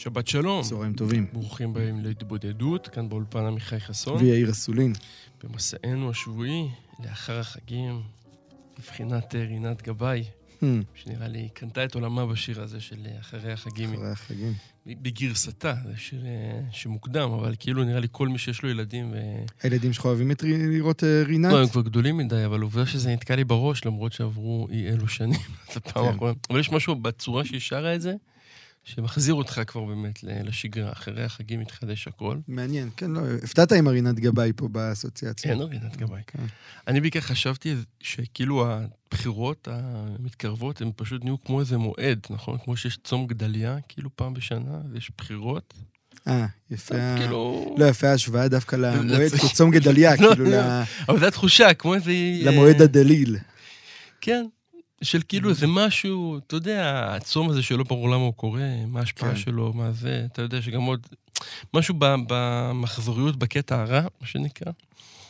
שבת שלום. צהריים טובים. ברוכים הבאים להתבודדות, כאן באולפן עמיחי חסון. ויאיר אסולין. במסענו השבועי, לאחר החגים, מבחינת אה, רינת גבאי, Hmm, שנראה לי קנתה את עולמה בשיר הזה של אה, אחרי החגים. אחרי החגים. בגרסתה, זה שיר אה, שמוקדם, אבל כאילו נראה לי כל מי שיש לו ילדים ו... הילדים שלך אוהבים את לראות רינת? לא, הם כבר גדולים מדי, אבל עובדה שזה נתקע לי בראש, למרות שעברו אי אלו שנים, זו הפעם כן. האחרונה. אבל יש משהו בצורה שהיא שרה את זה, שמחזיר אותך כבר באמת לשגרה. אחרי החגים מתחדש הכל. מעניין, כן, לא, הפתעת עם הרינת גבאי פה באסוציאציה. אין לא רינת גבאי. כן. אני בעיקר חשבתי שכאילו הבחירות המתקרבות הן פשוט נהיו כמו איזה מועד, נכון? כמו שיש צום גדליה, כאילו פעם בשנה, ויש בחירות. אה, יפה. כאילו... לא, יפה ההשוואה דווקא למועד, כצום גדליה, לא, כאילו לא. ל- אבל זו התחושה, כמו איזה... למועד הדליל. כן. של כאילו איזה משהו, אתה יודע, הצום הזה שלא ברור למה הוא קורה, מה ההשפעה כן. שלו, מה זה, אתה יודע שגם עוד... משהו במחזוריות בקטע הרע, מה שנקרא.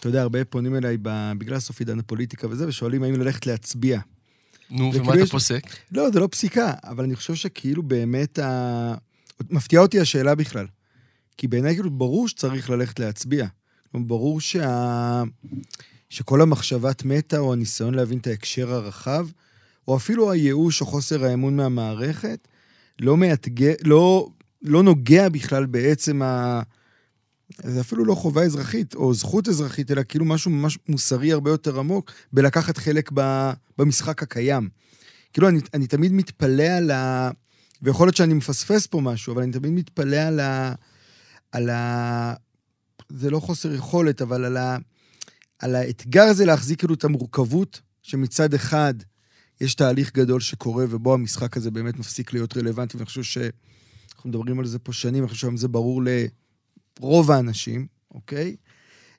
אתה יודע, הרבה פונים אליי בגלל סוף עידן הפוליטיקה וזה, ושואלים האם ללכת להצביע. נו, ומה אתה יש- פוסק? לא, זה לא פסיקה, אבל אני חושב שכאילו באמת ה... מפתיעה אותי השאלה בכלל. כי בעיניי כאילו ברור שצריך ללכת להצביע. ברור שה... שכל המחשבת מטה או הניסיון להבין את ההקשר הרחב, או אפילו הייאוש או חוסר האמון מהמערכת, לא מאתגר, לא, לא נוגע בכלל בעצם ה... זה אפילו לא חובה אזרחית או זכות אזרחית, אלא כאילו משהו ממש מוסרי הרבה יותר עמוק בלקחת חלק ב... במשחק הקיים. כאילו, אני, אני תמיד מתפלא על ה... ויכול להיות שאני מפספס פה משהו, אבל אני תמיד מתפלא על ה... על ה... זה לא חוסר יכולת, אבל על, ה... על האתגר הזה להחזיק כאילו את המורכבות, שמצד אחד יש תהליך גדול שקורה, ובו המשחק הזה באמת מפסיק להיות רלוונטי, ואני חושב שאנחנו מדברים על זה פה שנים, אני חושב שהיום זה ברור לרוב האנשים, אוקיי?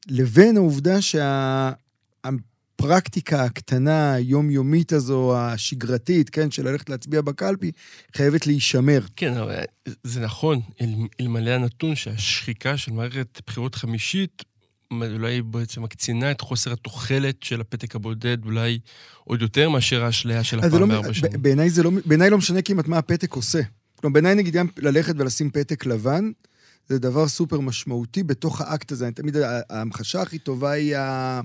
לבין העובדה שה... הפרקטיקה הקטנה, היומיומית הזו, השגרתית, כן, של ללכת להצביע בקלפי, חייבת להישמר. כן, אבל זה נכון, אל- אלמלא הנתון שהשחיקה של מערכת בחירות חמישית, אולי בעצם מקצינה את חוסר התוחלת של הפתק הבודד, אולי עוד יותר מאשר האשליה של לא, הפעם בארבע שנים. ב- בעיניי זה לא, בעיניי לא משנה כמעט מה הפתק עושה. כלומר, בעיניי נגיד גם ללכת ולשים פתק לבן, זה דבר סופר משמעותי בתוך האקט הזה. אני תמיד, ההמחשה הכי טובה היא, ה,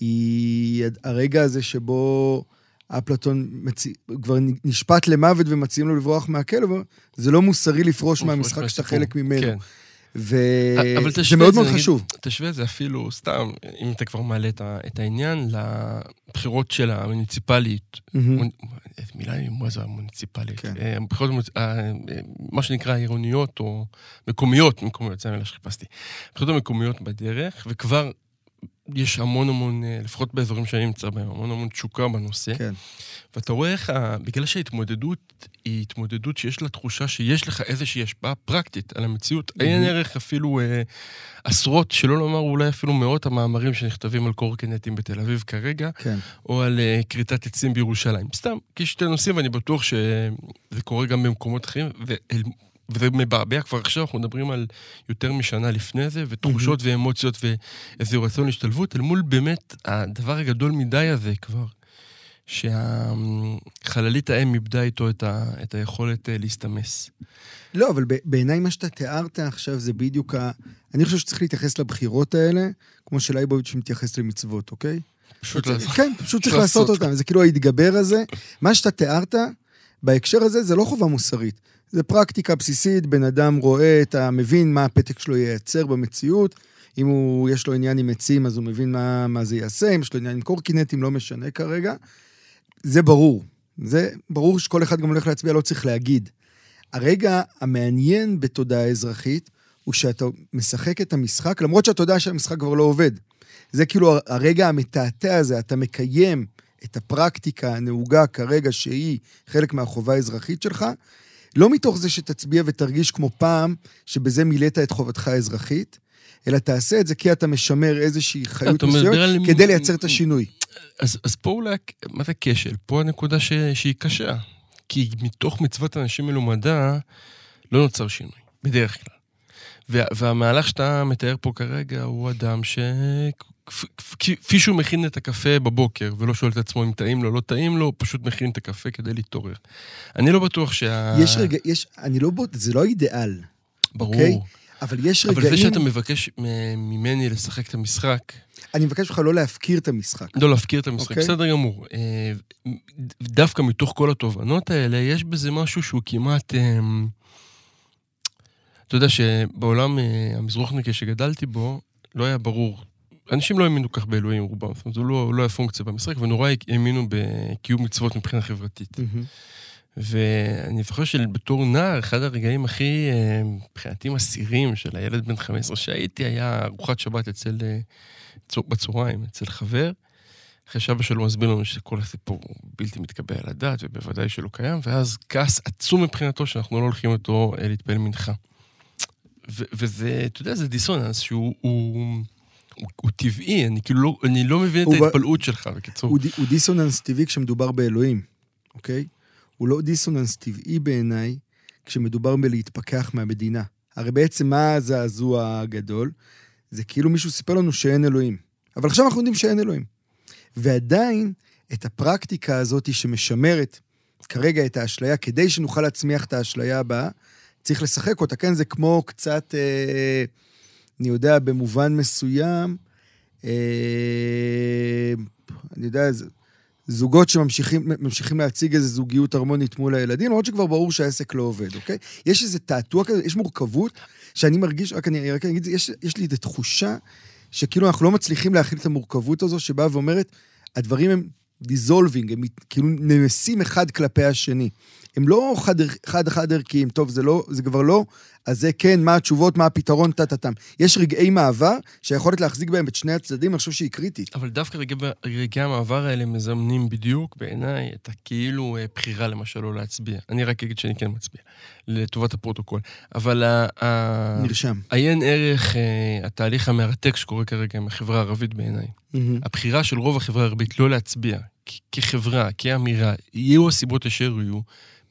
היא הרגע הזה שבו אפלטון מצ... כבר נשפט למוות ומציעים לו לברוח מהכלא, זה לא מוסרי לפרוש מהמשחק שאתה. חלק ממנו. כן. וזה מאוד מאוד חשוב. תשווה את זה אפילו, סתם, אם אתה כבר מעלה את, העניין, לבחירות של המוניציפלית. מילה, מה זה המוניציפלית? כן. הבחירות, אה, אה, מה שנקרא עירוניות או מקומיות, מקומיות, זה המילה שחיפשתי. הבחירות המקומיות בדרך, וכבר יש המון המון, אה, לפחות באזורים שאני נמצא בהם, המון המון תשוקה בנושא. כן. ואתה רואה איך, בגלל שההתמודדות היא התמודדות שיש לה תחושה שיש לך איזושהי השפעה פרקטית על המציאות, Mhm. אין ערך אפילו אה, עשרות, שלא לומר אולי אפילו מאות המאמרים שנכתבים על קורקינטים בתל אביב כרגע, כן. או על אה, כריתת עצים בירושלים. סתם, כשתי נושאים, ואני בטוח שזה קורה גם במקומות אחרים, ואל, וזה מבעבע כבר עכשיו, אנחנו מדברים על יותר משנה לפני זה, ותחושות ואמוציות ואיזה רצון להשתלבות, אל מול באמת הדבר הגדול מדי הזה כבר, שהחללית האם איבדה איתו את, ה, את היכולת אה, להסתמס. לא, אבל בעיניי מה שאתה תיארת עכשיו זה בדיוק ה... אני חושב שצריך להתייחס לבחירות האלה, כמו שלייבוביץ' מתייחס למצוות, אוקיי? פשוט לעשות. כן, פשוט צריך. לעשות אותם. זה כאילו ההתגבר הזה. מה שאתה תיארת, בהקשר הזה, זה לא חובה מוסרית. זה פרקטיקה בסיסית, בן אדם רואה את ה... מבין מה הפתק שלו ייצר במציאות. אם הוא, יש לו עניין עם עצים, אז הוא מבין מה, מה זה יעשה, אם יש לו עניין עם קורקינטים, לא משנה כרגע. זה ברור. זה ברור שכל אחד גם הולך להצביע, לא צריך להגיד. הרגע המעניין בתודעה האזרחית הוא שאתה משחק את המשחק, למרות שאתה יודע שהמשחק כבר לא עובד. זה כאילו הרגע המתעתע הזה, אתה מקיים את הפרקטיקה הנהוגה כרגע, שהיא חלק מהחובה האזרחית שלך, לא מתוך זה שתצביע ותרגיש כמו פעם, שבזה מילאת את חובתך האזרחית, אלא תעשה את זה כי אתה משמר איזושהי חיות מסוימת כדי לייצר את השינוי. אז, אז פה אולי, מה זה כשל? פה הנקודה ש, שהיא קשה. כי מתוך מצוות אנשים מלומדה, לא נוצר שינוי, בדרך כלל. וה, והמהלך שאתה מתאר פה כרגע הוא אדם ש... כפ- כפ- כפי שהוא מכין את הקפה בבוקר, ולא שואל את עצמו אם טעים לו, לא טעים לו, הוא פשוט מכין את הקפה כדי להתעורר. אני לא בטוח שה... יש רגע, יש, אני לא, בוט- זה לא אידיאל, ברור. אוקיי? אבל יש אבל רגעים, זה שאתה מבקש ממני לשחק את המשחק, אני מבקש ממך לא להפקיר את המשחק. לא להפקיר את המשחק, אוקיי. בסדר גמור. אה, דווקא מתוך כל התובנות האלה, יש בזה משהו שהוא כמעט... אה, אתה יודע שבעולם אה, המזרוחניקי שגדלתי בו, לא היה ברור. אנשים לא האמינו כך באלוהים רובם, זאת אומרת, זה לא, לא היה פונקציה במשחק, ונורא האמינו בקיום מצוות מבחינה חברתית. ואני זוכר שבתור נער, אחד הרגעים הכי, אה, מבחינתי, מסירים של הילד בן 15 שהייתי, היה ארוחת שבת אצל, אה, בצהריים, אצל חבר. אחרי שאבא שלו מסביר לנו שכל הסיפור הוא בלתי מתקבל על הדעת, ובוודאי שלא קיים, ואז כעס עצום מבחינתו שאנחנו לא הולכים איתו אה, להתפעל מנחה. וזה, אתה יודע, זה דיסוננס שהוא... הוא, הוא, הוא טבעי, אני כאילו לא, אני לא מבין את הוא ב- ההתפלאות שלך, בקיצור. הוא, די- הוא דיסוננס טבעי כשמדובר באלוהים, אוקיי? הוא לא דיסוננס טבעי בעיניי כשמדובר בלהתפכח מהמדינה. הרי בעצם מה הזעזוע הגדול? זה כאילו מישהו סיפר לנו שאין אלוהים. אבל עכשיו אנחנו יודעים שאין אלוהים. ועדיין, את הפרקטיקה הזאת שמשמרת כרגע את האשליה, כדי שנוכל להצמיח את האשליה הבאה, צריך לשחק אותה. כן, זה כמו קצת, אה, אני יודע, במובן מסוים, אה, אני יודע, זוגות שממשיכים ממשיכים להציג איזו זוגיות הרמונית מול הילדים, למרות שכבר ברור שהעסק לא עובד, אוקיי? יש איזה תעתוע כזה, יש מורכבות, שאני מרגיש, רק אני, רק אני אגיד, יש, יש לי איזו תחושה שכאילו אנחנו לא מצליחים להכיל את המורכבות הזו, שבאה ואומרת, הדברים הם דיזולבינג, הם כאילו נמסים אחד כלפי השני. הם לא חד, חד חד ערכיים, טוב, זה לא, זה כבר לא, אז זה כן, מה התשובות, מה הפתרון, טה-טה-טם. יש רגעי מעבר שהיכולת להחזיק בהם את שני הצדדים, אני חושב שהיא קריטית. אבל דווקא רגעי, רגעי המעבר האלה מזמנים בדיוק, בעיניי, את הכאילו אה, בחירה למשל לא להצביע. אני רק אגיד שאני כן מצביע, לטובת הפרוטוקול. אבל ה- נרשם. עיין ערך אה, התהליך המרתק שקורה כרגע עם החברה הערבית בעיניי. הבחירה של רוב החברה הערבית לא להצביע, כחברה, כאמירה, יהיו הסיבות אשר יהיו,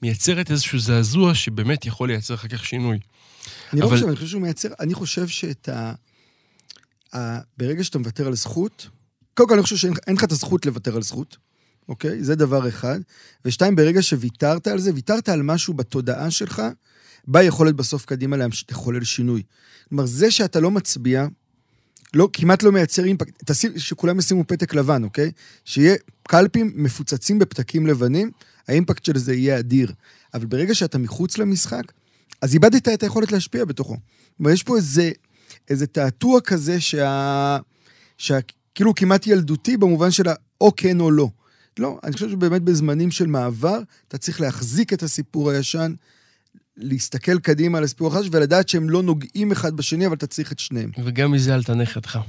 מייצרת איזשהו זעזוע שבאמת יכול לייצר אחר כך שינוי. אני לא אבל- חושב, אני חושב שהוא מייצר, אני חושב שאת ה... ה... ברגע שאתה מוותר על זכות, קודם כל אני חושב שאין אין לך את הזכות לוותר על זכות, אוקיי? זה דבר אחד. ושתיים, ברגע שוויתרת על זה, ויתרת על משהו בתודעה שלך, ביכולת בסוף קדימה לחולל שינוי. כלומר, זה שאתה לא מצביע, לא, כמעט לא מייצר אימפקט. תשים, שכולם ישימו פתק לבן, אוקיי? שיהיה קלפים מפוצצים בפתקים לבנים, האימפקט של זה יהיה אדיר. אבל ברגע שאתה מחוץ למשחק, אז איבדת את היכולת להשפיע בתוכו. כלומר, יש פה איזה, איזה תעתוע כזה שה... שכאילו כמעט ילדותי במובן של האו כן או לא. לא, אני חושב שבאמת בזמנים של מעבר, אתה צריך להחזיק את הסיפור הישן, להסתכל קדימה על הסיפור החדש ולדעת שהם לא נוגעים אחד בשני, אבל אתה צריך את שניהם. וגם מזה אל תנח ידך.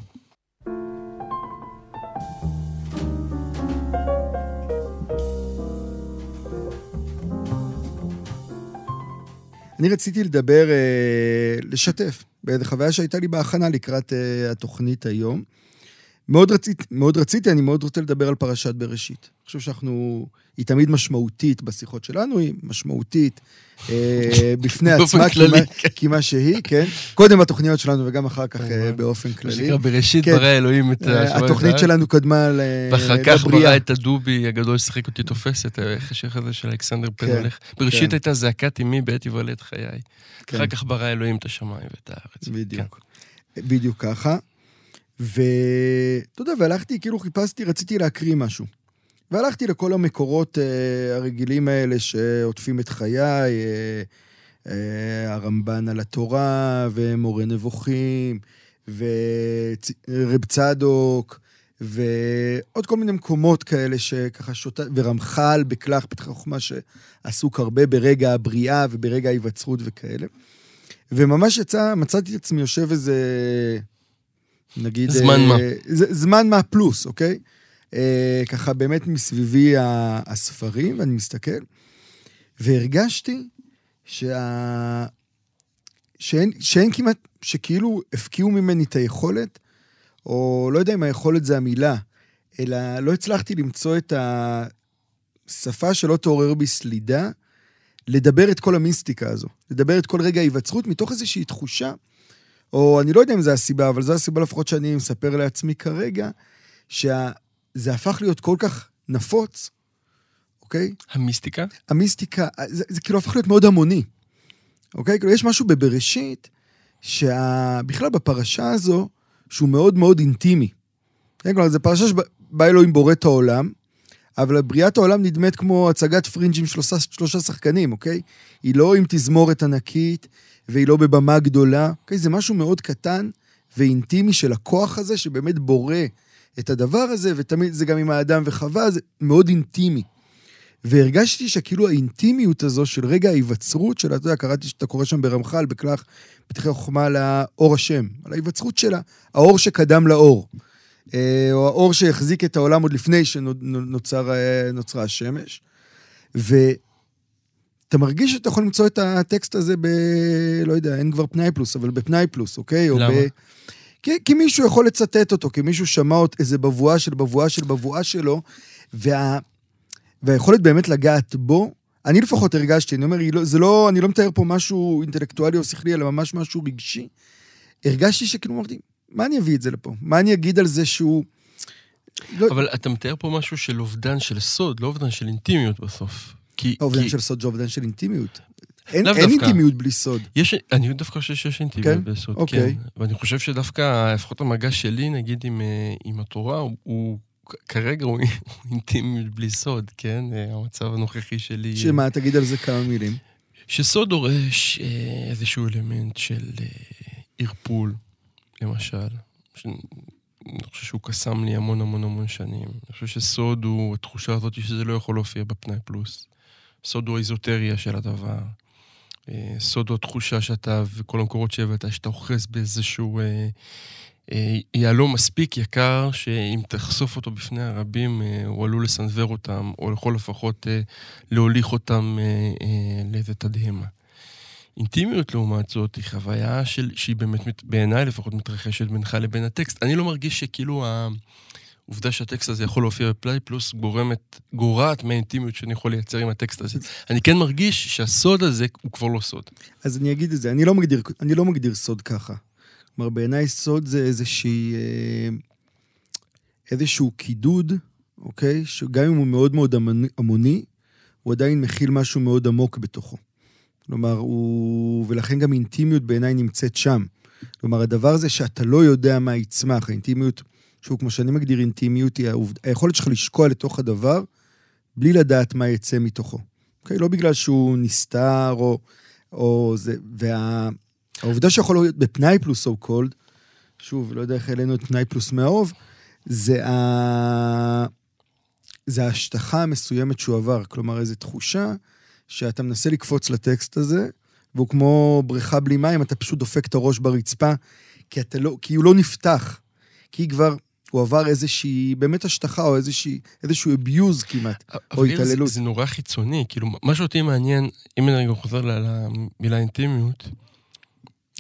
אני רציתי לדבר, אה, לשתף, באיזו חוויה שהייתה לי בהכנה לקראת אה, התוכנית היום. מאוד רציתי, מאוד רציתי, אני מאוד רוצה לדבר על פרשת בראשית. אני חושב שאנחנו, היא תמיד משמעותית בשיחות שלנו, היא משמעותית אה, בפני באופן עצמה, כמה- כמה שהיא, כן? קודם בתוכניות שלנו וגם אחר כך אה, באופן מה כללי. שנקרא, בראשית כן. ברא אלוהים את אה, השמיים התוכנית. שלנו קדמה ל- ואחר כך לבריאה. ברא את הדובי הגדול ששיחק אותי תופסת, איך השייך הזה של אלכסנדר כן, הולך. בראשית כן. הייתה זעקת אמי בעת יוולד חיי. כן. אחר כך ברא אלוהים את השמיים ואת הארץ. בדיוק. בדיוק ככה. ואתה יודע, והלכתי, כאילו חיפשתי, רציתי להקריא משהו. והלכתי לכל המקורות אה, הרגילים האלה שעוטפים את חיי, אה, אה, הרמב"ן על התורה, ומורה נבוכים, ורב צדוק, ועוד כל מיני מקומות כאלה שככה שותה, ורמח"ל בכרך פתח חוכמה שעסוק הרבה ברגע הבריאה וברגע ההיווצרות וכאלה. וממש יצא, מצאתי את עצמי יושב איזה, נגיד... זמן אה, מה? זה, זמן מה פלוס, אוקיי? אה, ככה באמת מסביבי הספרים, ואני מסתכל, והרגשתי שה... שאין, שאין כמעט, שכאילו הפקיעו ממני את היכולת, או לא יודע אם היכולת זה המילה, אלא לא הצלחתי למצוא את השפה שלא תעורר בי סלידה, לדבר את כל המיסטיקה הזו, לדבר את כל רגע ההיווצרות מתוך איזושהי תחושה, או אני לא יודע אם זו הסיבה, אבל זו הסיבה לפחות שאני מספר לעצמי כרגע, שזה הפך להיות כל כך נפוץ, אוקיי? המיסטיקה? המיסטיקה, זה, זה כאילו הפך להיות מאוד המוני, אוקיי? כאילו יש משהו בבראשית, שבכלל בפרשה הזו, שהוא מאוד מאוד אינטימי. כן, כלומר, זו פרשה שבה אלוהים בורא את העולם, אבל בריאת העולם נדמת כמו הצגת פרינג' עם שלושה, שלושה שחקנים, אוקיי? היא לא עם תזמורת ענקית, והיא לא בבמה גדולה, אוקיי? זה משהו מאוד קטן ואינטימי של הכוח הזה, שבאמת בורא את הדבר הזה, ותמיד זה גם עם האדם וחווה, זה מאוד אינטימי. והרגשתי שכאילו האינטימיות הזו של רגע ההיווצרות שלה, אתה יודע, קראתי שאתה קורא שם ברמח"ל, בכרך, פתחי חוכמה על האור השם, על ההיווצרות שלה, האור שקדם לאור. אה, או האור שהחזיק את העולם עוד לפני שנוצרה אה, השמש. ואתה מרגיש שאתה יכול למצוא את הטקסט הזה ב... לא יודע, אין כבר פנאי פלוס, אבל בפנאי פלוס, אוקיי? למה? ב... כי, כי מישהו יכול לצטט אותו, כי מישהו שמע איזה בבואה של בבואה של בבואה שלו, וה... והיכולת באמת לגעת בו, אני לפחות הרגשתי, אני אומר, לא, זה לא, אני לא מתאר פה משהו אינטלקטואלי או שכלי, אלא ממש משהו רגשי. הרגשתי שכאילו אמרתי, מה אני אביא את זה לפה? מה אני אגיד על זה שהוא... לא... אבל אתה מתאר פה משהו של אובדן של סוד, לא אובדן של אינטימיות בסוף. כי... אובדן כי... של סוד זה אובדן של אינטימיות. אין, אין אינטימיות בלי סוד. יש, אני דווקא חושב שיש אינטימיות כן? בסוד, אוקיי. כן. ואני חושב שדווקא, לפחות המגע שלי, נגיד, עם, אה, עם התורה, הוא, כרגע הוא אינטימיות בלי סוד, כן? אה, המצב הנוכחי שלי... שמה, תגיד על זה כמה מילים. שסוד דורש אה, איזשהו אלמנט של ערפול, למשל. אני חושב שהוא קסם לי המון המון המון שנים. אני חושב שסוד הוא התחושה הזאת שזה לא יכול להופיע בפנאי פלוס. סוד הוא האיזוטריה של הדבר. אה, סוד הוא התחושה שאתה וכל המקורות שהבאת, שאתה אוחז באיזשהו אה, אה, יהלום מספיק יקר, שאם תחשוף אותו בפני הרבים, אה, הוא עלול לסנוור אותם, או לכל לפחות אה, להוליך אותם אה, אה, לאיזה תדהמה. אינטימיות לעומת זאת היא חוויה של, שהיא באמת, בעיניי לפחות, מתרחשת בינך לבין הטקסט. אני לא מרגיש שכאילו העובדה שהטקסט הזה יכול להופיע בפליי פלוס גורמת, גורעת מהאינטימיות שאני יכול לייצר עם הטקסט הזה. אני כן מרגיש שהסוד הזה הוא כבר לא סוד. אז אני אגיד את זה, אני לא מגדיר, אני לא מגדיר סוד ככה. כלומר, בעיניי סוד זה איזושהי... אה, איזשהו קידוד, אוקיי? שגם אם הוא מאוד מאוד המוני, הוא עדיין מכיל משהו מאוד עמוק בתוכו. כלומר, הוא... ולכן גם אינטימיות בעיניי נמצאת שם. כלומר, הדבר הזה שאתה לא יודע מה יצמח, האינטימיות, שוב, כמו שאני מגדיר אינטימיות, היא העובד... היכולת שלך לשקוע לתוך הדבר, בלי לדעת מה יצא מתוכו. אוקיי? לא בגלל שהוא נסתר או, או זה... והעובדה וה... שיכול להיות בפנאי פלוס so called, שוב, לא יודע איך העלינו את פנאי פלוס מאהוב, זה ה... זה ההשטחה המסוימת שהוא עבר. כלומר, איזו תחושה שאתה מנסה לקפוץ לטקסט הזה, והוא כמו בריכה בלי מים, אתה פשוט דופק את הראש ברצפה, כי, אתה לא, כי הוא לא נפתח. כי כבר, הוא עבר איזושהי, באמת השטחה, או איזושהי, איזשהו abuse כמעט, או התעללות. זה, זה נורא חיצוני, כאילו, מה שאותי מעניין, אם אני רגע חוזר למילה אינטימיות,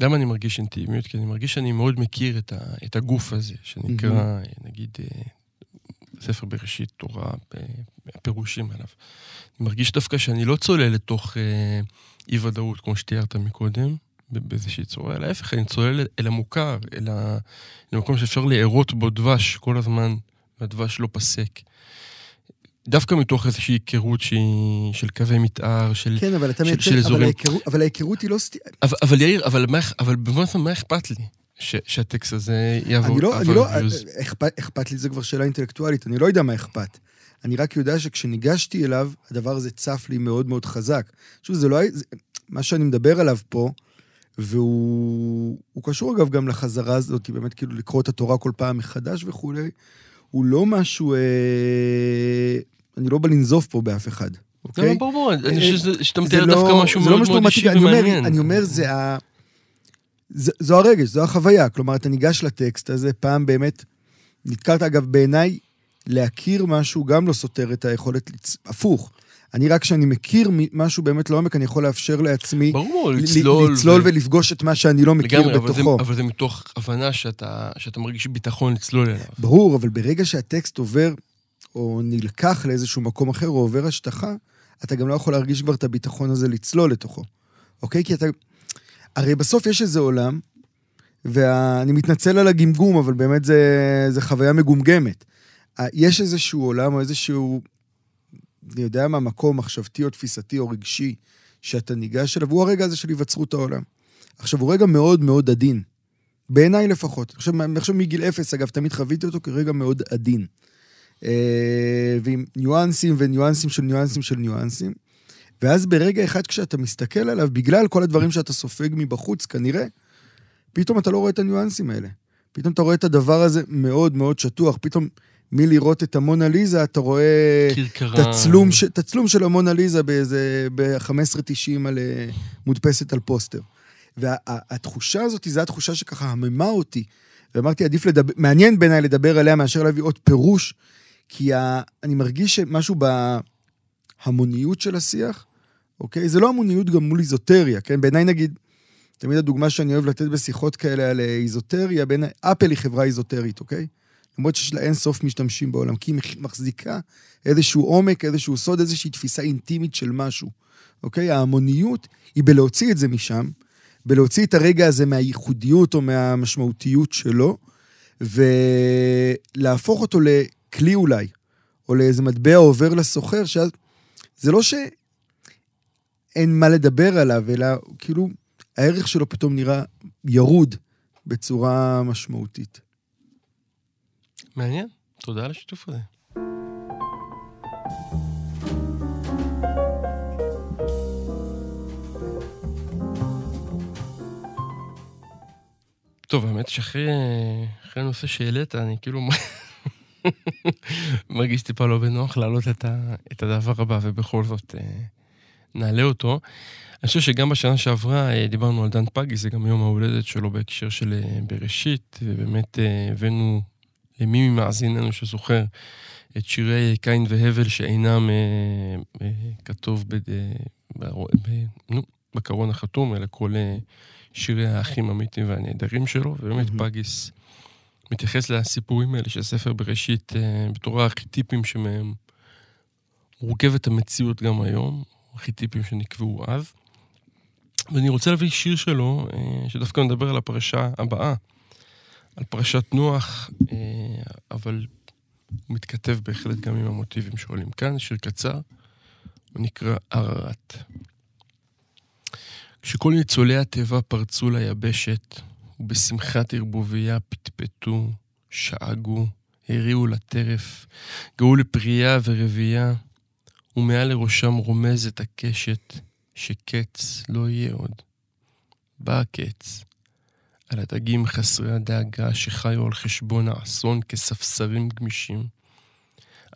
למה אני מרגיש אינטימיות? כי אני מרגיש שאני מאוד מכיר את, ה, את הגוף הזה, שנקרא, mm-hmm. נגיד, אה, ספר בראשית, תורה, פירושים עליו. אני מרגיש דווקא שאני לא צולל לתוך אה, אי-ודאות, כמו שתיארת מקודם, באיזושהי צורה, אלא ההפך, אני צולל אל המוכר, אל המקום שאפשר לארות בו דבש כל הזמן, והדבש לא פסק. דווקא מתוך איזושהי היכרות שהיא של קווי מתאר, של, כן, אבל אתה של, של אזורים. אבל אבל ההיכרות היא לא סטייה. אבל, אבל יאיר, אבל, מה, אבל במובן מה אכפת לי? ש, שהטקסט הזה יעבור... אני לא, אני לא, אכפת, אכפת לי, זה כבר שאלה אינטלקטואלית, אני לא יודע מה אכפת. אני רק יודע שכשניגשתי אליו, הדבר הזה צף לי מאוד מאוד חזק. שוב, זה לא היה... מה שאני מדבר עליו פה, והוא קשור אגב גם לחזרה הזאת, באמת כאילו לקרוא את התורה כל פעם מחדש וכולי, הוא לא משהו... אה, אני לא בא לנזוף פה באף אחד, אוקיי? לא, ברור, אני חושב שאתה מתאר דווקא לא- משהו מאוד מאוד אישי ומעניין. אני אומר, זה ה... זו הרגש, זו החוויה. כלומר, אתה ניגש לטקסט הזה, פעם באמת, נתקלת אגב בעיניי להכיר משהו גם לא סותר את היכולת. הפוך. אני רק כשאני מכיר משהו באמת לעומק, אני יכול לאפשר לעצמי ברור, לצלול. לצלול ו- ולפגוש את מה שאני לא מכיר לגמרי, אבל זה, בתוכו. אבל זה מתוך הבנה שאתה, שאתה מרגיש ביטחון לצלול אליו. ברור, אבל ברגע שהטקסט עובר, או נלקח לאיזשהו מקום אחר, או עובר השטחה, אתה גם לא יכול להרגיש כבר את הביטחון הזה לצלול לתוכו. אוקיי? כי אתה... הרי בסוף יש איזה עולם, ואני מתנצל על הגמגום, אבל באמת זה, זה חוויה מגומגמת. יש איזשהו עולם או איזשהו, אני יודע מה, מקום מחשבתי או תפיסתי או רגשי, שאתה ניגש אליו, הוא הרגע הזה של היווצרות העולם. עכשיו, הוא רגע מאוד מאוד עדין. בעיניי לפחות. חושב, אני חושב מגיל אפס, אגב, תמיד חוויתי אותו כרגע מאוד עדין. אה, ועם ניואנסים וניואנסים של ניואנסים של ניואנסים. ואז ברגע אחד כשאתה מסתכל עליו, בגלל כל הדברים שאתה סופג מבחוץ, כנראה, פתאום אתה לא רואה את הניואנסים האלה. פתאום אתה רואה את הדבר הזה מאוד מאוד שטוח. פתאום מלראות את המונה ליזה, אתה רואה כרכרה. תצלום, ש... תצלום של המונה ליזה באיזה... ב-15.90 על... אה, מודפסת על פוסטר. והתחושה הזאת, זו התחושה שככה הממה אותי. ואמרתי, עדיף לדבר, מעניין בעיניי לדבר עליה מאשר להביא עוד פירוש, כי ה... אני מרגיש שמשהו בהמוניות של השיח, אוקיי? זה לא המוניות גם מול איזוטריה, כן? בעיניי נגיד, תמיד הדוגמה שאני אוהב לתת בשיחות כאלה על אה, איזוטריה, בעיניי, אפל היא חברה איזוטרית, אוקיי? למרות שיש לה אין סוף משתמשים בעולם, כי היא מח- מחזיקה איזשהו עומק, איזשהו סוד, איזושהי תפיסה אינטימית של משהו, אוקיי? ההמוניות היא בלהוציא את זה משם, בלהוציא את הרגע הזה מהייחודיות או מהמשמעותיות שלו, ולהפוך אותו לכלי אולי, או לאיזה מטבע עובר לסוחר, שאז זה לא שאין מה לדבר עליו, אלא כאילו הערך שלו פתאום נראה ירוד בצורה משמעותית. מעניין, תודה על השיתוף הזה. טוב, האמת שאחרי אחרי הנושא שהעלית, אני כאילו מרגיש טיפה לא בנוח להעלות את, ה, את הדבר הבא, ובכל זאת אה, נעלה אותו. אני חושב שגם בשנה שעברה אה, דיברנו על דן פגי, זה גם יום ההולדת שלו בהקשר של אה, בראשית, ובאמת הבאנו למי ממאזיננו שזוכר את שירי קין והבל שאינם אה, אה, כתוב בד, אה, ברו- ב, נו, בקרון החתום, אלא כל אה, שירי האחים האמיתיים והנהדרים שלו, ובאמת. פגיס מתייחס לסיפורים האלה של ספר בראשית אה, בתור הארכיטיפים שמהם מורכבת המציאות גם היום, ארכיטיפים שנקבעו אז. ואני רוצה להביא שיר שלו, אה, שדווקא מדבר על הפרשה הבאה, על פרשת נוח, אה, אבל הוא מתכתב בהחלט גם עם המוטיבים שעולים כאן, שיר קצר, הוא נקרא ערערת. כשכל ניצולי התיבה פרצו ליבשת, ובשמחת ערבוביה פטפטו, שאגו, הריעו לטרף, גאו לפרייה ורבייה, ומעל לראשם רומזת הקשת, שקץ לא יהיה עוד. בא הקץ, על הדגים חסרי הדאגה שחיו על חשבון האסון כספסרים גמישים.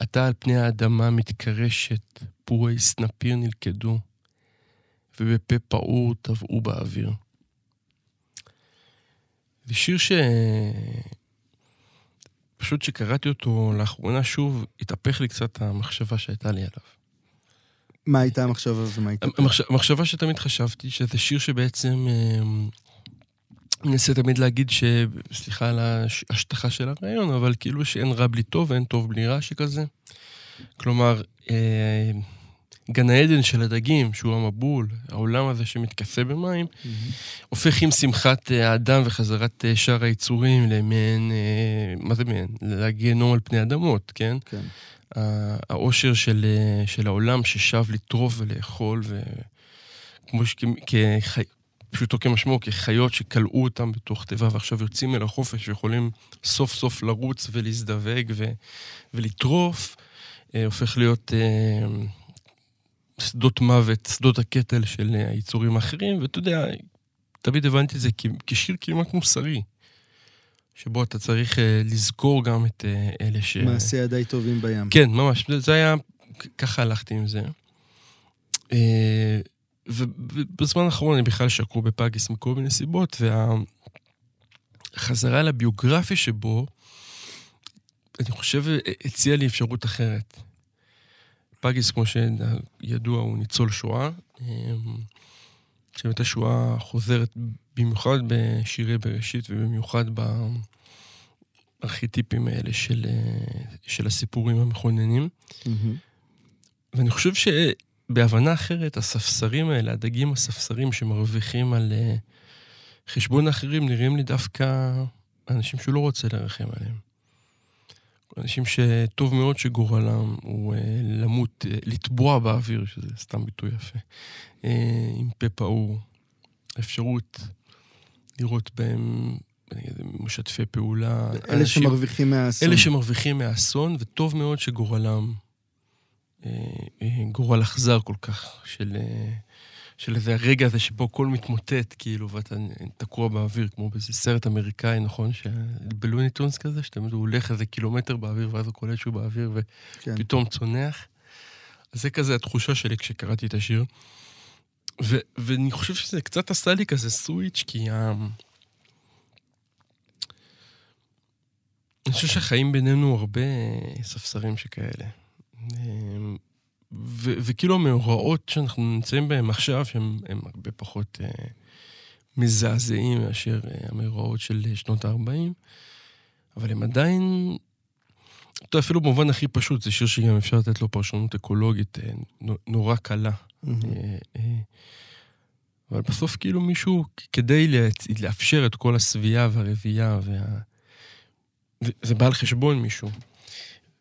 עתה על פני האדמה מתקרשת, פורי סנפיר נלכדו, ובפה פעור טבעו באוויר. זה שיר ש... פשוט שקראתי אותו לאחרונה שוב, התהפך לי קצת המחשבה שהייתה לי עליו. מה הייתה המחשבה ומה הייתה? המחש... המחשבה שתמיד חשבתי, שזה שיר שבעצם אה, מנסה תמיד להגיד ש... סליחה על הש- ההשטחה של הרעיון, אבל כאילו שאין רע בלי טוב ואין טוב בלי רע שכזה. כלומר, אה, גן העדן של הדגים, שהוא המבול, העולם הזה שמתכסה במים, הופך עם שמחת אה, האדם וחזרת אה, שאר היצורים למעין, אה, מה זה מעין? לגיהנום על פני אדמות, כן? כן. האושר של, אה, של העולם ששב לטרוף ולאכול, וכמו ש... כחי... פשוטו כמשמעו, כחיות שכלאו אותם בתוך תיבה ועכשיו יוצאים אל החופש ויכולים סוף סוף לרוץ ולהזדווג ו... ולטרוף, אה, הופך להיות אה, שדות מוות, שדות הקטל של היצורים האחרים, ואתה יודע, תמיד הבנתי את זה כ... כשיר כמעט מוסרי, שבו אתה צריך אה, לזכור גם את אה, אלה ש... מעשי ידיי טובים בים. כן, ממש, זה- זה היה, ככה הלכתי עם זה. אה, ובזמן האחרון אני בכלל שקור בפאגיס מכל מיני סיבות, והחזרה לביוגרפיה שבו, אני חושב, הציע לי אפשרות אחרת. פגיס, כמו שידוע, הוא ניצול שואה. שבאמת השואה חוזרת במיוחד בשירי בראשית ובמיוחד בארכיטיפים האלה של, של הסיפורים המכוננים. Mm-hmm. ואני חושב שבהבנה אחרת, הספסרים האלה, הדגים הספסרים שמרוויחים על חשבון האחרים, נראים לי דווקא אנשים שהוא לא רוצה לרחם עליהם. אנשים שטוב מאוד שגורלם הוא אה, למות, אה, לטבוע באוויר, שזה סתם ביטוי יפה, אה, עם פה פעור. אפשרות לראות בהם משתפי פעולה. אלה אנשים, שמרוויחים מהאסון. אלה שמרוויחים מהאסון, וטוב מאוד שגורלם גורל אכזר כל כך, של של איזה הרגע הזה שבו הכל מתמוטט, כאילו, ואתה תקוע באוויר, כמו באיזה סרט אמריקאי, נכון? בלוניטונס כזה, שאתה יודע, הוא הולך איזה קילומטר באוויר, ואז הוא קולט שהוא באוויר, כן. ופתאום כן. צונח. אז זה כזה התחושה שלי כשקראתי את השיר. ו- ואני חושב שזה קצת עשה לי כזה סוויץ', כי ה... אני חושב שהחיים בינינו הרבה ספסרים שכאלה. ו- וכאילו המאורעות שאנחנו נמצאים בהם עכשיו, שהם הרבה פחות אה, מזעזעים מאשר אה, המאורעות של שנות ה-40, אבל הם עדיין, אתה יודע, אפילו במובן הכי פשוט, זה שיר שגם אפשר לתת לו פרשנות אקולוגית אה, נורא קלה. Mm-hmm. אה, אה, אבל בסוף כאילו מישהו, כדי לאפשר את כל השביעה והרבייה, וה... זה בא על חשבון מישהו.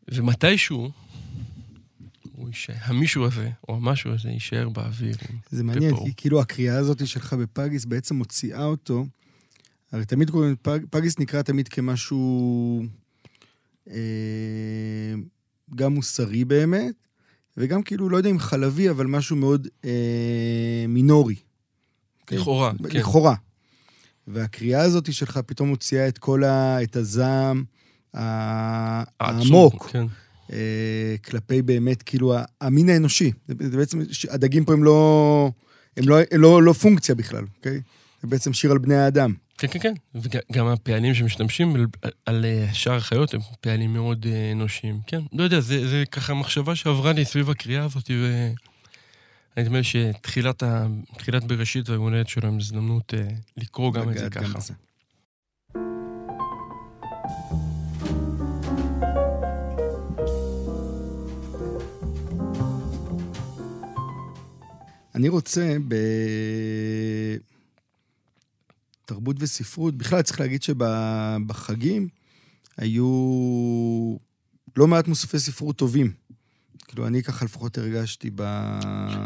ומתישהו, הוא יישאר, המישהו הזה, או המשהו הזה, יישאר באוויר. זה מעניין, כי כאילו הקריאה הזאת שלך בפגיס בעצם מוציאה אותו, הרי תמיד קוראים, פג, פגיס נקרא תמיד כמשהו אה, גם מוסרי באמת, וגם כאילו, לא יודע אם חלבי, אבל משהו מאוד אה, מינורי. לכאורה, כן. לכאורה. והקריאה הזאת שלך פתאום מוציאה את כל ה... את הזעם העמוק. כן. אה, כלפי באמת, כאילו, המין האנושי. זה בעצם, הדגים פה הם לא, הם לא, הם לא, לא פונקציה בכלל, אוקיי? זה בעצם שיר על בני האדם. כן, כן, כן. וגם הפעלים שמשתמשים על, על אה, שאר החיות הם פעלים מאוד אה, אנושיים. כן, לא יודע, זה, זה ככה מחשבה שעברה לי סביב הקריאה הזאת, ו... נדמה לי שתחילת בראשית והיום הולדת שלו הם הזדמנות לקרוא גם את זה ככה. אני רוצה בתרבות וספרות, בכלל צריך להגיד שבחגים היו לא מעט מוספי ספרות טובים. כאילו, אני ככה לפחות הרגשתי ב...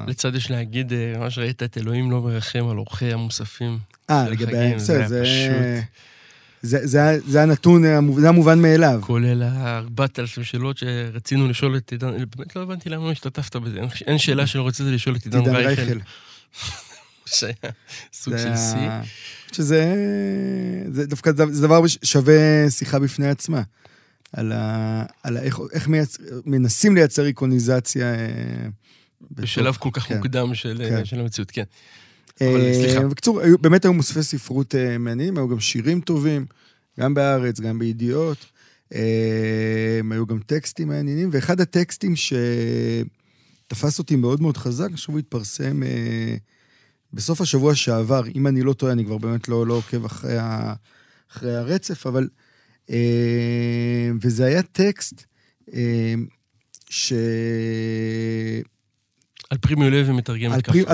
לצד יש להגיד, אה, ממש ראית את אלוהים לא מרחם על אורחי המוספים. אה, לגבי... בסדר, זה... פשוט... זה, זה, זה הנתון, זה המובן מאליו. כולל ה-4,000 שאלות שרצינו לשאול את עידן, באמת לא הבנתי למה לא השתתפת בזה, אין שאלה שלא רציתי לשאול את עידן רייכל. שהיה סוג של שיא. שזה זה דווקא זה דבר שווה שיחה בפני עצמה. על, ה, על איך, איך מייצ... מנסים לייצר איקוניזציה. אה, בשלב כל כך כן, מוקדם של, כן. של המציאות, כן. אה, בקיצור, באמת היו מוספי ספרות אה, מעניינים, היו גם שירים טובים, גם בארץ, גם בידיעות. אה, היו גם טקסטים מעניינים, ואחד הטקסטים שתפס אותי מאוד מאוד חזק, עכשיו הוא התפרסם בסוף השבוע שעבר, אם אני לא טועה, אני כבר באמת לא, לא עוקב אחרי, ה, אחרי הרצף, אבל... וזה היה טקסט ש... על פרימיו לוי מתרגם את ככה.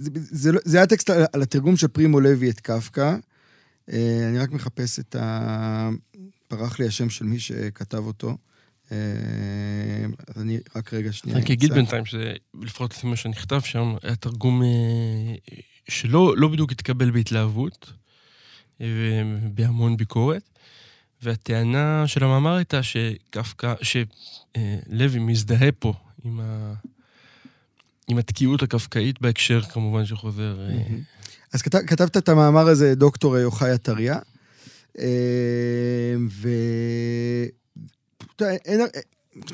זה, זה, זה היה טקסט על, על התרגום של פרימו לוי את קפקא. אה, אני רק מחפש את ה... פרח לי השם של מי שכתב אותו. אה, אז אני רק רגע שנייה. אני אגיד בינתיים שלפחות לפי מה שנכתב שם, היה תרגום אה, שלא לא בדיוק התקבל בהתלהבות, בהמון ביקורת. והטענה של המאמר הייתה שקפקא, שלוי מזדהה פה עם ה... עם התקיעות הקפקאית בהקשר, כמובן, שחוזר... אה, אז כתב, כתבת את המאמר הזה, דוקטור יוחאי עטריה, אה, ו... אין...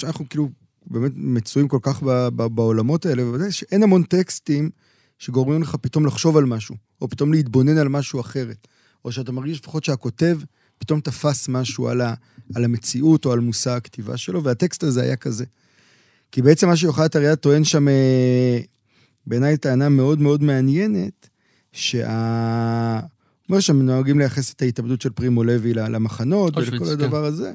אנחנו כאילו באמת מצויים כל כך בעולמות האלה, ובוודאי שאין המון טקסטים שגורמים לך פתאום לחשוב על משהו, או פתאום להתבונן על משהו אחרת. או שאתה מרגיש לפחות שהכותב פתאום תפס משהו על, ה, על המציאות או על מושא הכתיבה שלו, והטקסט הזה היה כזה. כי בעצם מה שיוחד אריאד טוען שם, אה, בעיניי טענה מאוד מאוד מעניינת, שה... אומר שהם נוהגים לייחס את ההתאבדות של פרימו לוי למחנות ולכל כן. הדבר הזה.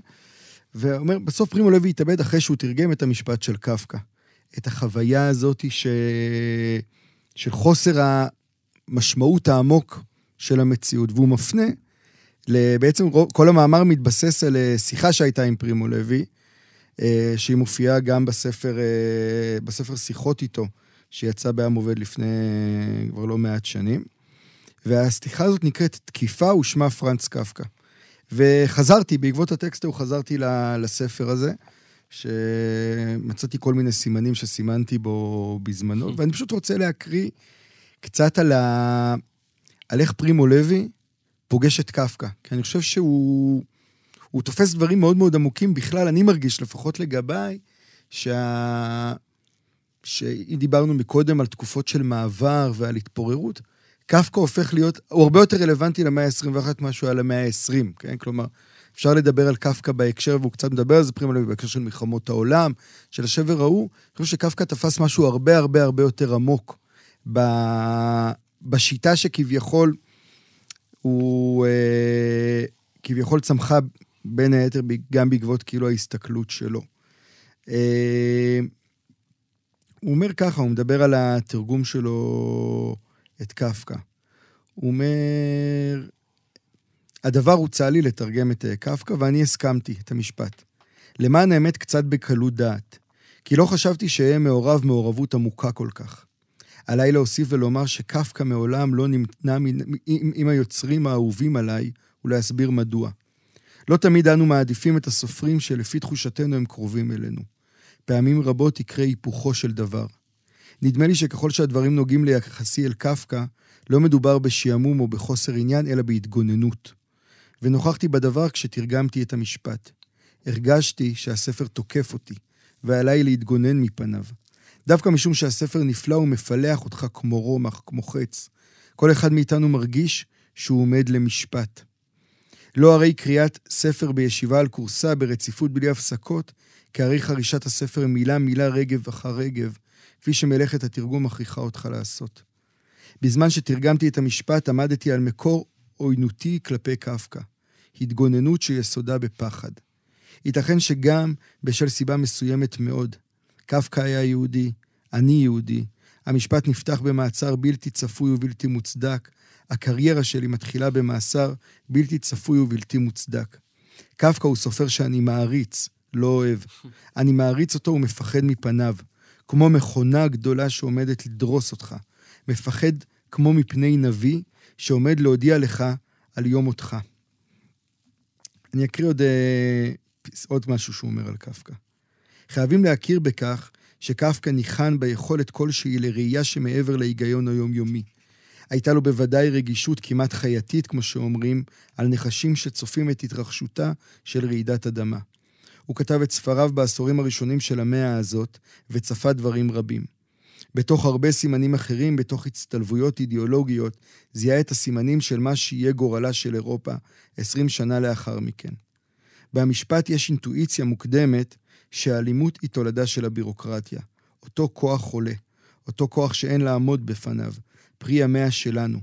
ואומר, בסוף פרימו לוי התאבד אחרי שהוא תרגם את המשפט של קפקא. את החוויה הזאת ש... של חוסר המשמעות העמוק של המציאות, והוא מפנה, בעצם כל המאמר מתבסס על אה, שיחה שהייתה עם פרימו לוי, שהיא מופיעה גם בספר, אה, בספר שיחות איתו, שיצא בעם עובד לפני כבר לא מעט שנים. והשיחה הזאת נקראת תקיפה ושמה פרנץ קפקא. וחזרתי, בעקבות הטקסט ההוא חזרתי לספר הזה, שמצאתי כל מיני סימנים שסימנתי בו בזמנו, ואני פשוט רוצה להקריא קצת על, ה... על איך פרימו לוי פוגש את קפקא. כי אני חושב שהוא הוא תופס דברים מאוד מאוד עמוקים. בכלל, אני מרגיש, לפחות לגביי, שה... שאם דיברנו מקודם על תקופות של מעבר ועל התפוררות, קפקא הופך להיות, הוא הרבה יותר רלוונטי למאה ה-21 ממה שהוא היה למאה ה-20, כן? כלומר, אפשר לדבר על קפקא בהקשר, והוא קצת מדבר על זה פרימה לוי בהקשר של מלחמות העולם, של השבר ההוא. אני חושב שקפקא תפס משהו הרבה הרבה הרבה יותר עמוק ב... בשיטה שכביכול הוא אה, כביכול צמחה בין היתר גם בעקבות כאילו ההסתכלות שלו. אה, הוא אומר ככה, הוא מדבר על התרגום שלו את קפקא. הוא אומר, הדבר הוצע לי לתרגם את אה, קפקא, ואני הסכמתי את המשפט. למען האמת קצת בקלות דעת, כי לא חשבתי שאהיה מעורב מעורבות עמוקה כל כך. עליי להוסיף ולומר שקפקא מעולם לא נמנע עם היוצרים האהובים עליי, ולהסביר מדוע. לא תמיד אנו מעדיפים את הסופרים שלפי תחושתנו הם קרובים אלינו. פעמים רבות יקרה היפוכו של דבר. נדמה לי שככל שהדברים נוגעים ליחסי אל קפקא, לא מדובר בשעמום או בחוסר עניין, אלא בהתגוננות. ונוכחתי בדבר כשתרגמתי את המשפט. הרגשתי שהספר תוקף אותי, ועליי להתגונן מפניו. דווקא משום שהספר נפלא ומפלח אותך כמו רומח, כמו חץ. כל אחד מאיתנו מרגיש שהוא עומד למשפט. לא הרי קריאת ספר בישיבה על כורסה ברציפות בלי הפסקות, כהרי חרישת הספר מילה מילה רגב אחר רגב, כפי שמלאכת התרגום מכריחה אותך לעשות. בזמן שתרגמתי את המשפט עמדתי על מקור עוינותי כלפי קפקא, התגוננות שיסודה בפחד. ייתכן שגם בשל סיבה מסוימת מאוד. קפקא היה יהודי, אני יהודי. המשפט נפתח במעצר בלתי צפוי ובלתי מוצדק. הקריירה שלי מתחילה במאסר בלתי צפוי ובלתי מוצדק. קפקא הוא סופר שאני מעריץ, לא אוהב. אני מעריץ אותו ומפחד מפניו, כמו מכונה גדולה שעומדת לדרוס אותך. מפחד כמו מפני נביא שעומד להודיע לך על יום מותך. אני אקריא עוד, אה, עוד משהו שהוא אומר על קפקא. חייבים להכיר בכך שקפקא ניחן ביכולת כלשהי לראייה שמעבר להיגיון היומיומי. הייתה לו בוודאי רגישות כמעט חייתית, כמו שאומרים, על נחשים שצופים את התרחשותה של רעידת אדמה. הוא כתב את ספריו בעשורים הראשונים של המאה הזאת, וצפה דברים רבים. בתוך הרבה סימנים אחרים, בתוך הצטלבויות אידיאולוגיות, זיהה את הסימנים של מה שיהיה גורלה של אירופה עשרים שנה לאחר מכן. במשפט יש אינטואיציה מוקדמת שהאלימות היא תולדה של הבירוקרטיה. אותו כוח חולה, אותו כוח שאין לעמוד בפניו, פרי ימיה שלנו.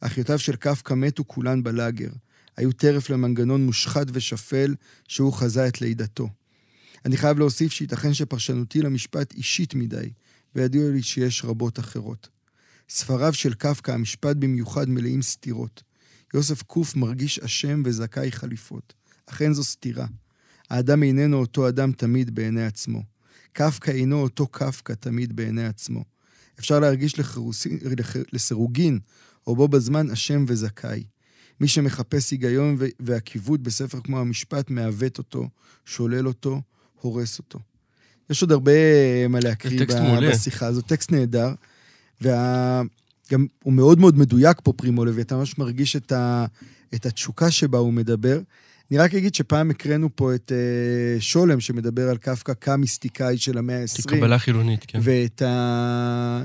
אחיותיו של קפקא מתו כולן בלאגר. היו טרף למנגנון מושחת ושפל שהוא חזה את לידתו. אני חייב להוסיף שייתכן שפרשנותי למשפט אישית מדי, וידוע לי שיש רבות אחרות. ספריו של קפקא, המשפט במיוחד, מלאים סתירות. יוסף קוף מרגיש אשם וזכאי חליפות. אכן זו סתירה. האדם איננו אותו אדם תמיד בעיני עצמו. קפקא אינו אותו קפקא תמיד בעיני עצמו. אפשר להרגיש לחרוסי, לח, לסירוגין, או בו בזמן אשם וזכאי. מי שמחפש היגיון ועקיבות בספר כמו המשפט, מעוות אותו, שולל אותו, הורס אותו. יש עוד הרבה מה להקריא בשיחה הזאת. טקסט נהדר, וגם הוא מאוד מאוד מדויק פה, פרימו לוי, אתה ממש מרגיש את, ה, את התשוקה שבה הוא מדבר. אני רק אגיד שפעם הקראנו פה את uh, שולם, שמדבר על קפקא כמיסטיקאי של המאה ה-20. כקבלה חילונית, כן. ואת ה...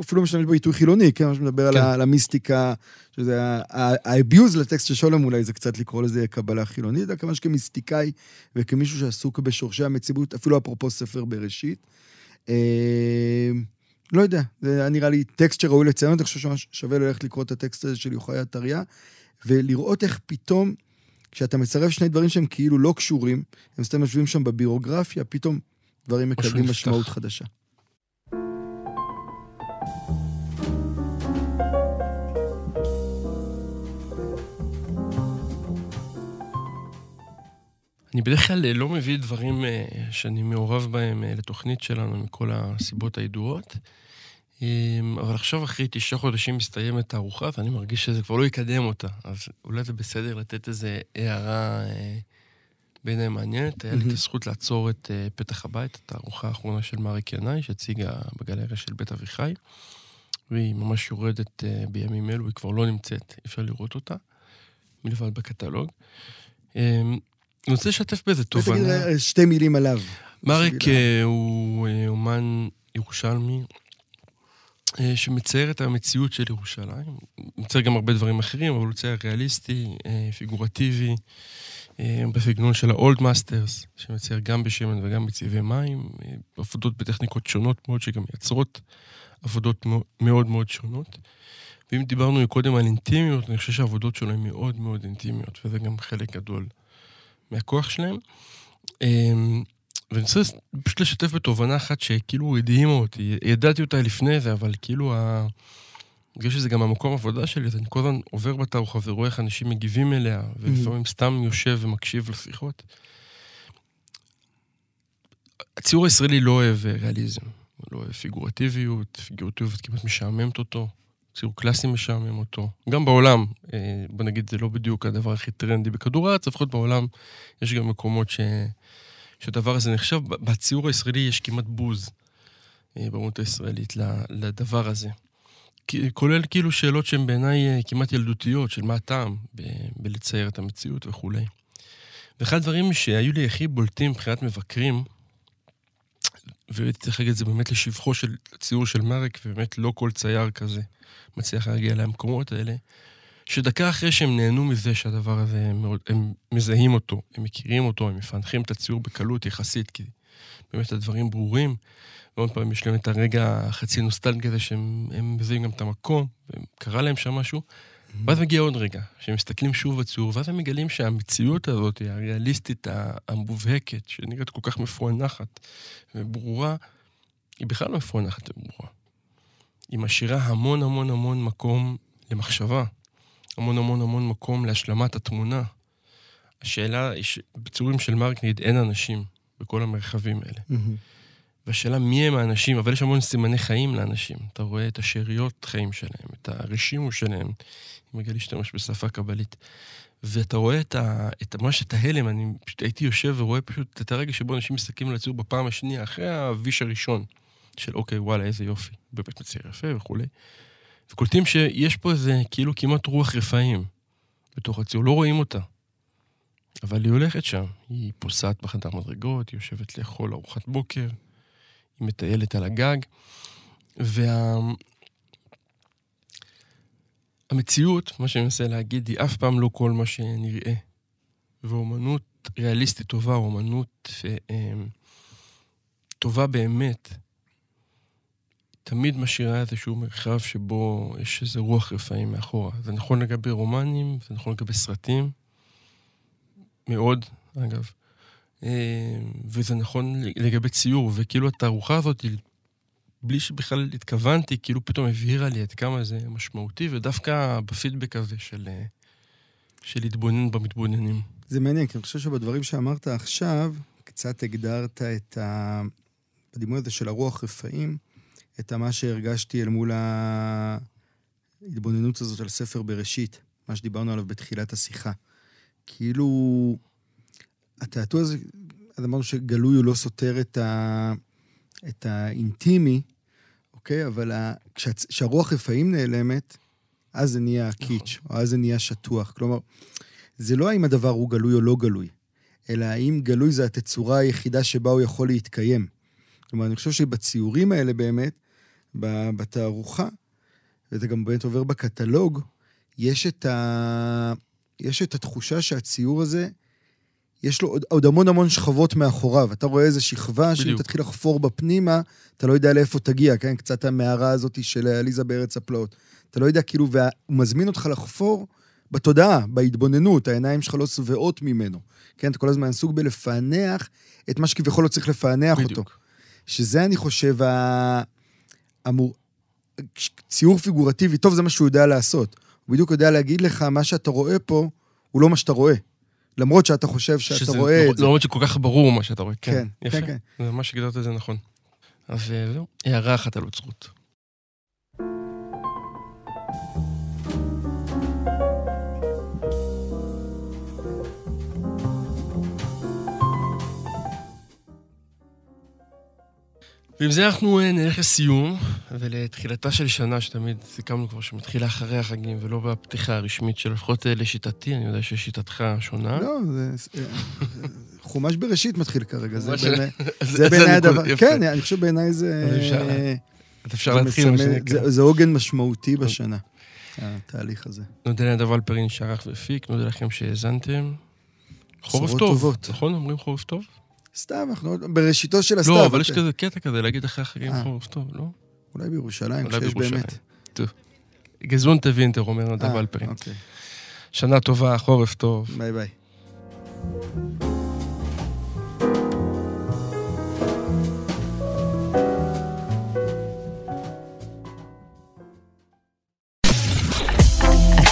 אפילו משתמש בעיתוי חילוני, כן, מה שמדבר כן. על המיסטיקה, שזה ה-abuse לטקסט של שולם אולי זה קצת לקרוא לזה קבלה חילונית, אלא כמובן שכמיסטיקאי וכמישהו שעסוק בשורשי המציאות, אפילו אפרופו ספר בראשית. אה, לא יודע, זה היה נראה לי טקסט שראוי לציין, אני חושב שממש שווה ללכת לקרוא את הטקסט הזה של יוחאי עטריה, ולראות איך פתאום, כשאתה מצרף שני דברים שהם כאילו לא קשורים, הם סתם יושבים שם בבירוגרפיה, פתאום דברים מקבלים. משמעות חדשה. אני בדרך כלל אה, לא מביא דברים אה, שאני מעורב בהם אה, לתוכנית שלנו מכל הסיבות הידועות. אה, אבל עכשיו אחרי תשעה חודשים מסתיימת הארוחה, ואני מרגיש שזה כבר לא יקדם אותה. אז אולי זה בסדר לתת איזו הערה אה, בעיניי מעניינת. היה לי את. הזכות לעצור את אה, פתח הבית, את הארוחה האחרונה של מאריק ינאי, שהציגה בגלריה של בית אביחי. והיא ממש יורדת אה, בימים אלו, היא כבר לא נמצאת, אי אפשר לראות אותה, מלבד בקטלוג. אה, אני רוצה לשתף באיזה תובנה. שתי מילים עליו. אה, הוא אומן ירושלמי שמצייר את המציאות של ירושלים. הוא מצייר גם הרבה דברים אחרים, אבל הוא צייר ריאליסטי, אה, פיגורטיבי, אה, בסגנון של ה-Old Masters, שמצייר גם בשמן וגם בצבעי מים, אה, עבודות בטכניקות שונות מאוד, שגם מייצרות עבודות מאוד מאוד שונות. ואם דיברנו קודם על אינטימיות, אני חושב שהעבודות שלו הן מאוד מאוד אינטימיות, וזה גם חלק גדול מהכוח שלהם. ואני רוצה פשוט לשתף בתובנה אחת שכאילו הדהימה אותי. ידעתי אותה לפני זה, אבל כאילו, ה... בגלל שזה גם המקום עבודה שלי, אז אני כל הזמן עובר בתערוכה ורואה איך אנשים מגיבים אליה, ולפעמים סתם יושב ומקשיב לשיחות. הציור הישראלי לא אוהב אה, ריאליזם, לא אוהב פיגורטיביות, פיגורטיביות כמעט משעממת אותו, ציור קלאסי משעמם אותו. גם בעולם, אה, בוא נגיד, זה לא בדיוק הדבר הכי טרנדי בכדור הארץ, לפחות בעולם יש גם מקומות ש... שהדבר הזה נחשב. בציור הישראלי יש כמעט בוז אה, באומות הישראלית לדבר הזה. כולל כאילו שאלות שהן בעיניי אה, כמעט ילדותיות, של מה הטעם ב- בלצייר את המציאות וכולי. ואחד הדברים שהיו לי הכי בולטים מבחינת מבקרים, והייתי צריך להגיד את זה באמת לשבחו של הציור של מרק, ובאמת לא כל צייר כזה מצליח להגיע למקומות האלה, שדקה אחרי שהם נהנו מזה שהדבר הזה, הם, הם מזהים אותו, הם מכירים אותו, הם מפענחים את הציור בקלות יחסית, כי באמת הדברים ברורים. ועוד פעם יש להם את הרגע החצי נוסטלגי הזה שהם הם מזהים גם את המקום, וקרה להם שם משהו. ואז מגיע עוד רגע, שהם מסתכלים שוב בציור, ואז הם מגלים שהמציאות הזאת, הריאליסטית המובהקת, שנראית כל כך מפוענחת וברורה, היא בכלל לא מפוענחת וברורה. היא משאירה המון המון המון מקום למחשבה, המון המון המון מקום להשלמת התמונה. השאלה היא שבציורים של מרק, נגיד, אין אנשים בכל המרחבים האלה. והשאלה מי הם האנשים, אבל יש המון סימני חיים לאנשים. אתה רואה את השאריות חיים שלהם, את הרשימו שלהם, אם רגע להשתמש בשפה קבלית. ואתה רואה את, ה, את ממש את ההלם, אני פשוט הייתי יושב ורואה פשוט את הרגע שבו אנשים מסתכלים על הציור בפעם השנייה, אחרי הוויש הראשון, של אוקיי, וואלה, איזה יופי, באמת מצייר יפה וכולי. וקולטים שיש פה איזה כאילו כמעט רוח רפאים בתוך הציור, לא רואים אותה. אבל היא הולכת שם, היא פוסעת בחדר מדרגות, היא יושבת לאכול ארוחת בוקר, היא מטיילת על הגג, והמציאות, מה שאני מנסה להגיד, היא אף פעם לא כל מה שנראה. ואומנות ריאליסטית טובה, אומנות אה, טובה באמת, תמיד משאירה איזשהו מרחב שבו יש איזה רוח רפאים מאחורה. זה נכון לגבי רומנים, זה נכון לגבי סרטים, מאוד, אגב. אה, וזה נכון לגבי ציור, וכאילו התערוכה הזאת, בלי שבכלל התכוונתי, כאילו פתאום הבהירה לי עד כמה זה משמעותי, ודווקא בפידבק הזה של, אה, של להתבונן במתבוננים. זה מעניין, כי אני חושב שבדברים שאמרת עכשיו, קצת הגדרת את ה... בדימוי הזה של הרוח רפאים, את מה שהרגשתי אל מול ההתבוננות הזאת על ספר בראשית, מה שדיברנו עליו בתחילת השיחה. כאילו, התעתוע הזה, אז אמרנו שגלוי הוא לא סותר את, ה... את האינטימי, אוקיי? אבל ה... כשהצ- כשהרוח רפאים נעלמת, אז זה נהיה הקיץ', או אז זה נהיה שטוח. כלומר, זה לא האם הדבר הוא גלוי או לא גלוי, אלא האם גלוי זה התצורה היחידה שבה הוא יכול להתקיים. כלומר, אני חושב שבציורים האלה באמת, בתערוכה, וזה גם באמת עובר בקטלוג, יש את, ה... יש את התחושה שהציור הזה, יש לו עוד, עוד המון המון שכבות מאחוריו. אתה רואה איזו שכבה שאם. תתחיל לחפור בפנימה, אתה לא יודע לאיפה תגיע, כן? קצת המערה הזאת של עליזה בארץ הפלאות. אתה לא יודע, כאילו, והוא מזמין אותך לחפור בתודעה, בהתבוננות, העיניים שלך לא שבעות ממנו. כן, אתה כל הזמן עסוק בלפענח את מה שכביכול לא צריך לפענח אותו. בדיוק. שזה, אני חושב, ה... אמור... ציור פיגורטיבי, טוב, זה מה שהוא יודע לעשות. הוא בדיוק יודע להגיד לך, מה שאתה רואה פה, הוא לא מה שאתה רואה. למרות שאתה חושב שאתה שזה רואה לא- את זה. למרות שכל כך ברור מה שאתה רואה. כן, כן, יפה. כן, כן. הגדרת את זה נכון. אז אה, זהו, הערה אחת על אוצרות. ועם זה אנחנו אה, נלך לסיום, ולתחילתה של שנה, שתמיד סיכמנו כבר שמתחילה אחרי החגים, ולא בפתיחה הרשמית של לפחות אה, לשיטתי, אני יודע ששיטתך שונה. לא, זה... חומש בראשית מתחיל כרגע, זה בעיניי- הדבר... כן, אני חושב בעיניי זה... אז אפשר- להתחיל. זה- עוגן משמעותי בשנה, התהליך הזה. נודה לנדב אלפרין שערך והפיק, נודה לכם שהאזנתם. חורף טוב. נכון? אומרים חורף טוב? סתם, אנחנו עוד- בראשיתו של הסתיו. לא, אבל יש אוקיי. כזה קטע כזה להגיד אחרי החגים אה. חורף טוב, לא? אולי בירושלים, כשיש. באמת. טוב. גזונטה וינטר, אומר נדב אה, אלפרין. אוקיי. שנה טובה, חורף טוב. ביי ביי.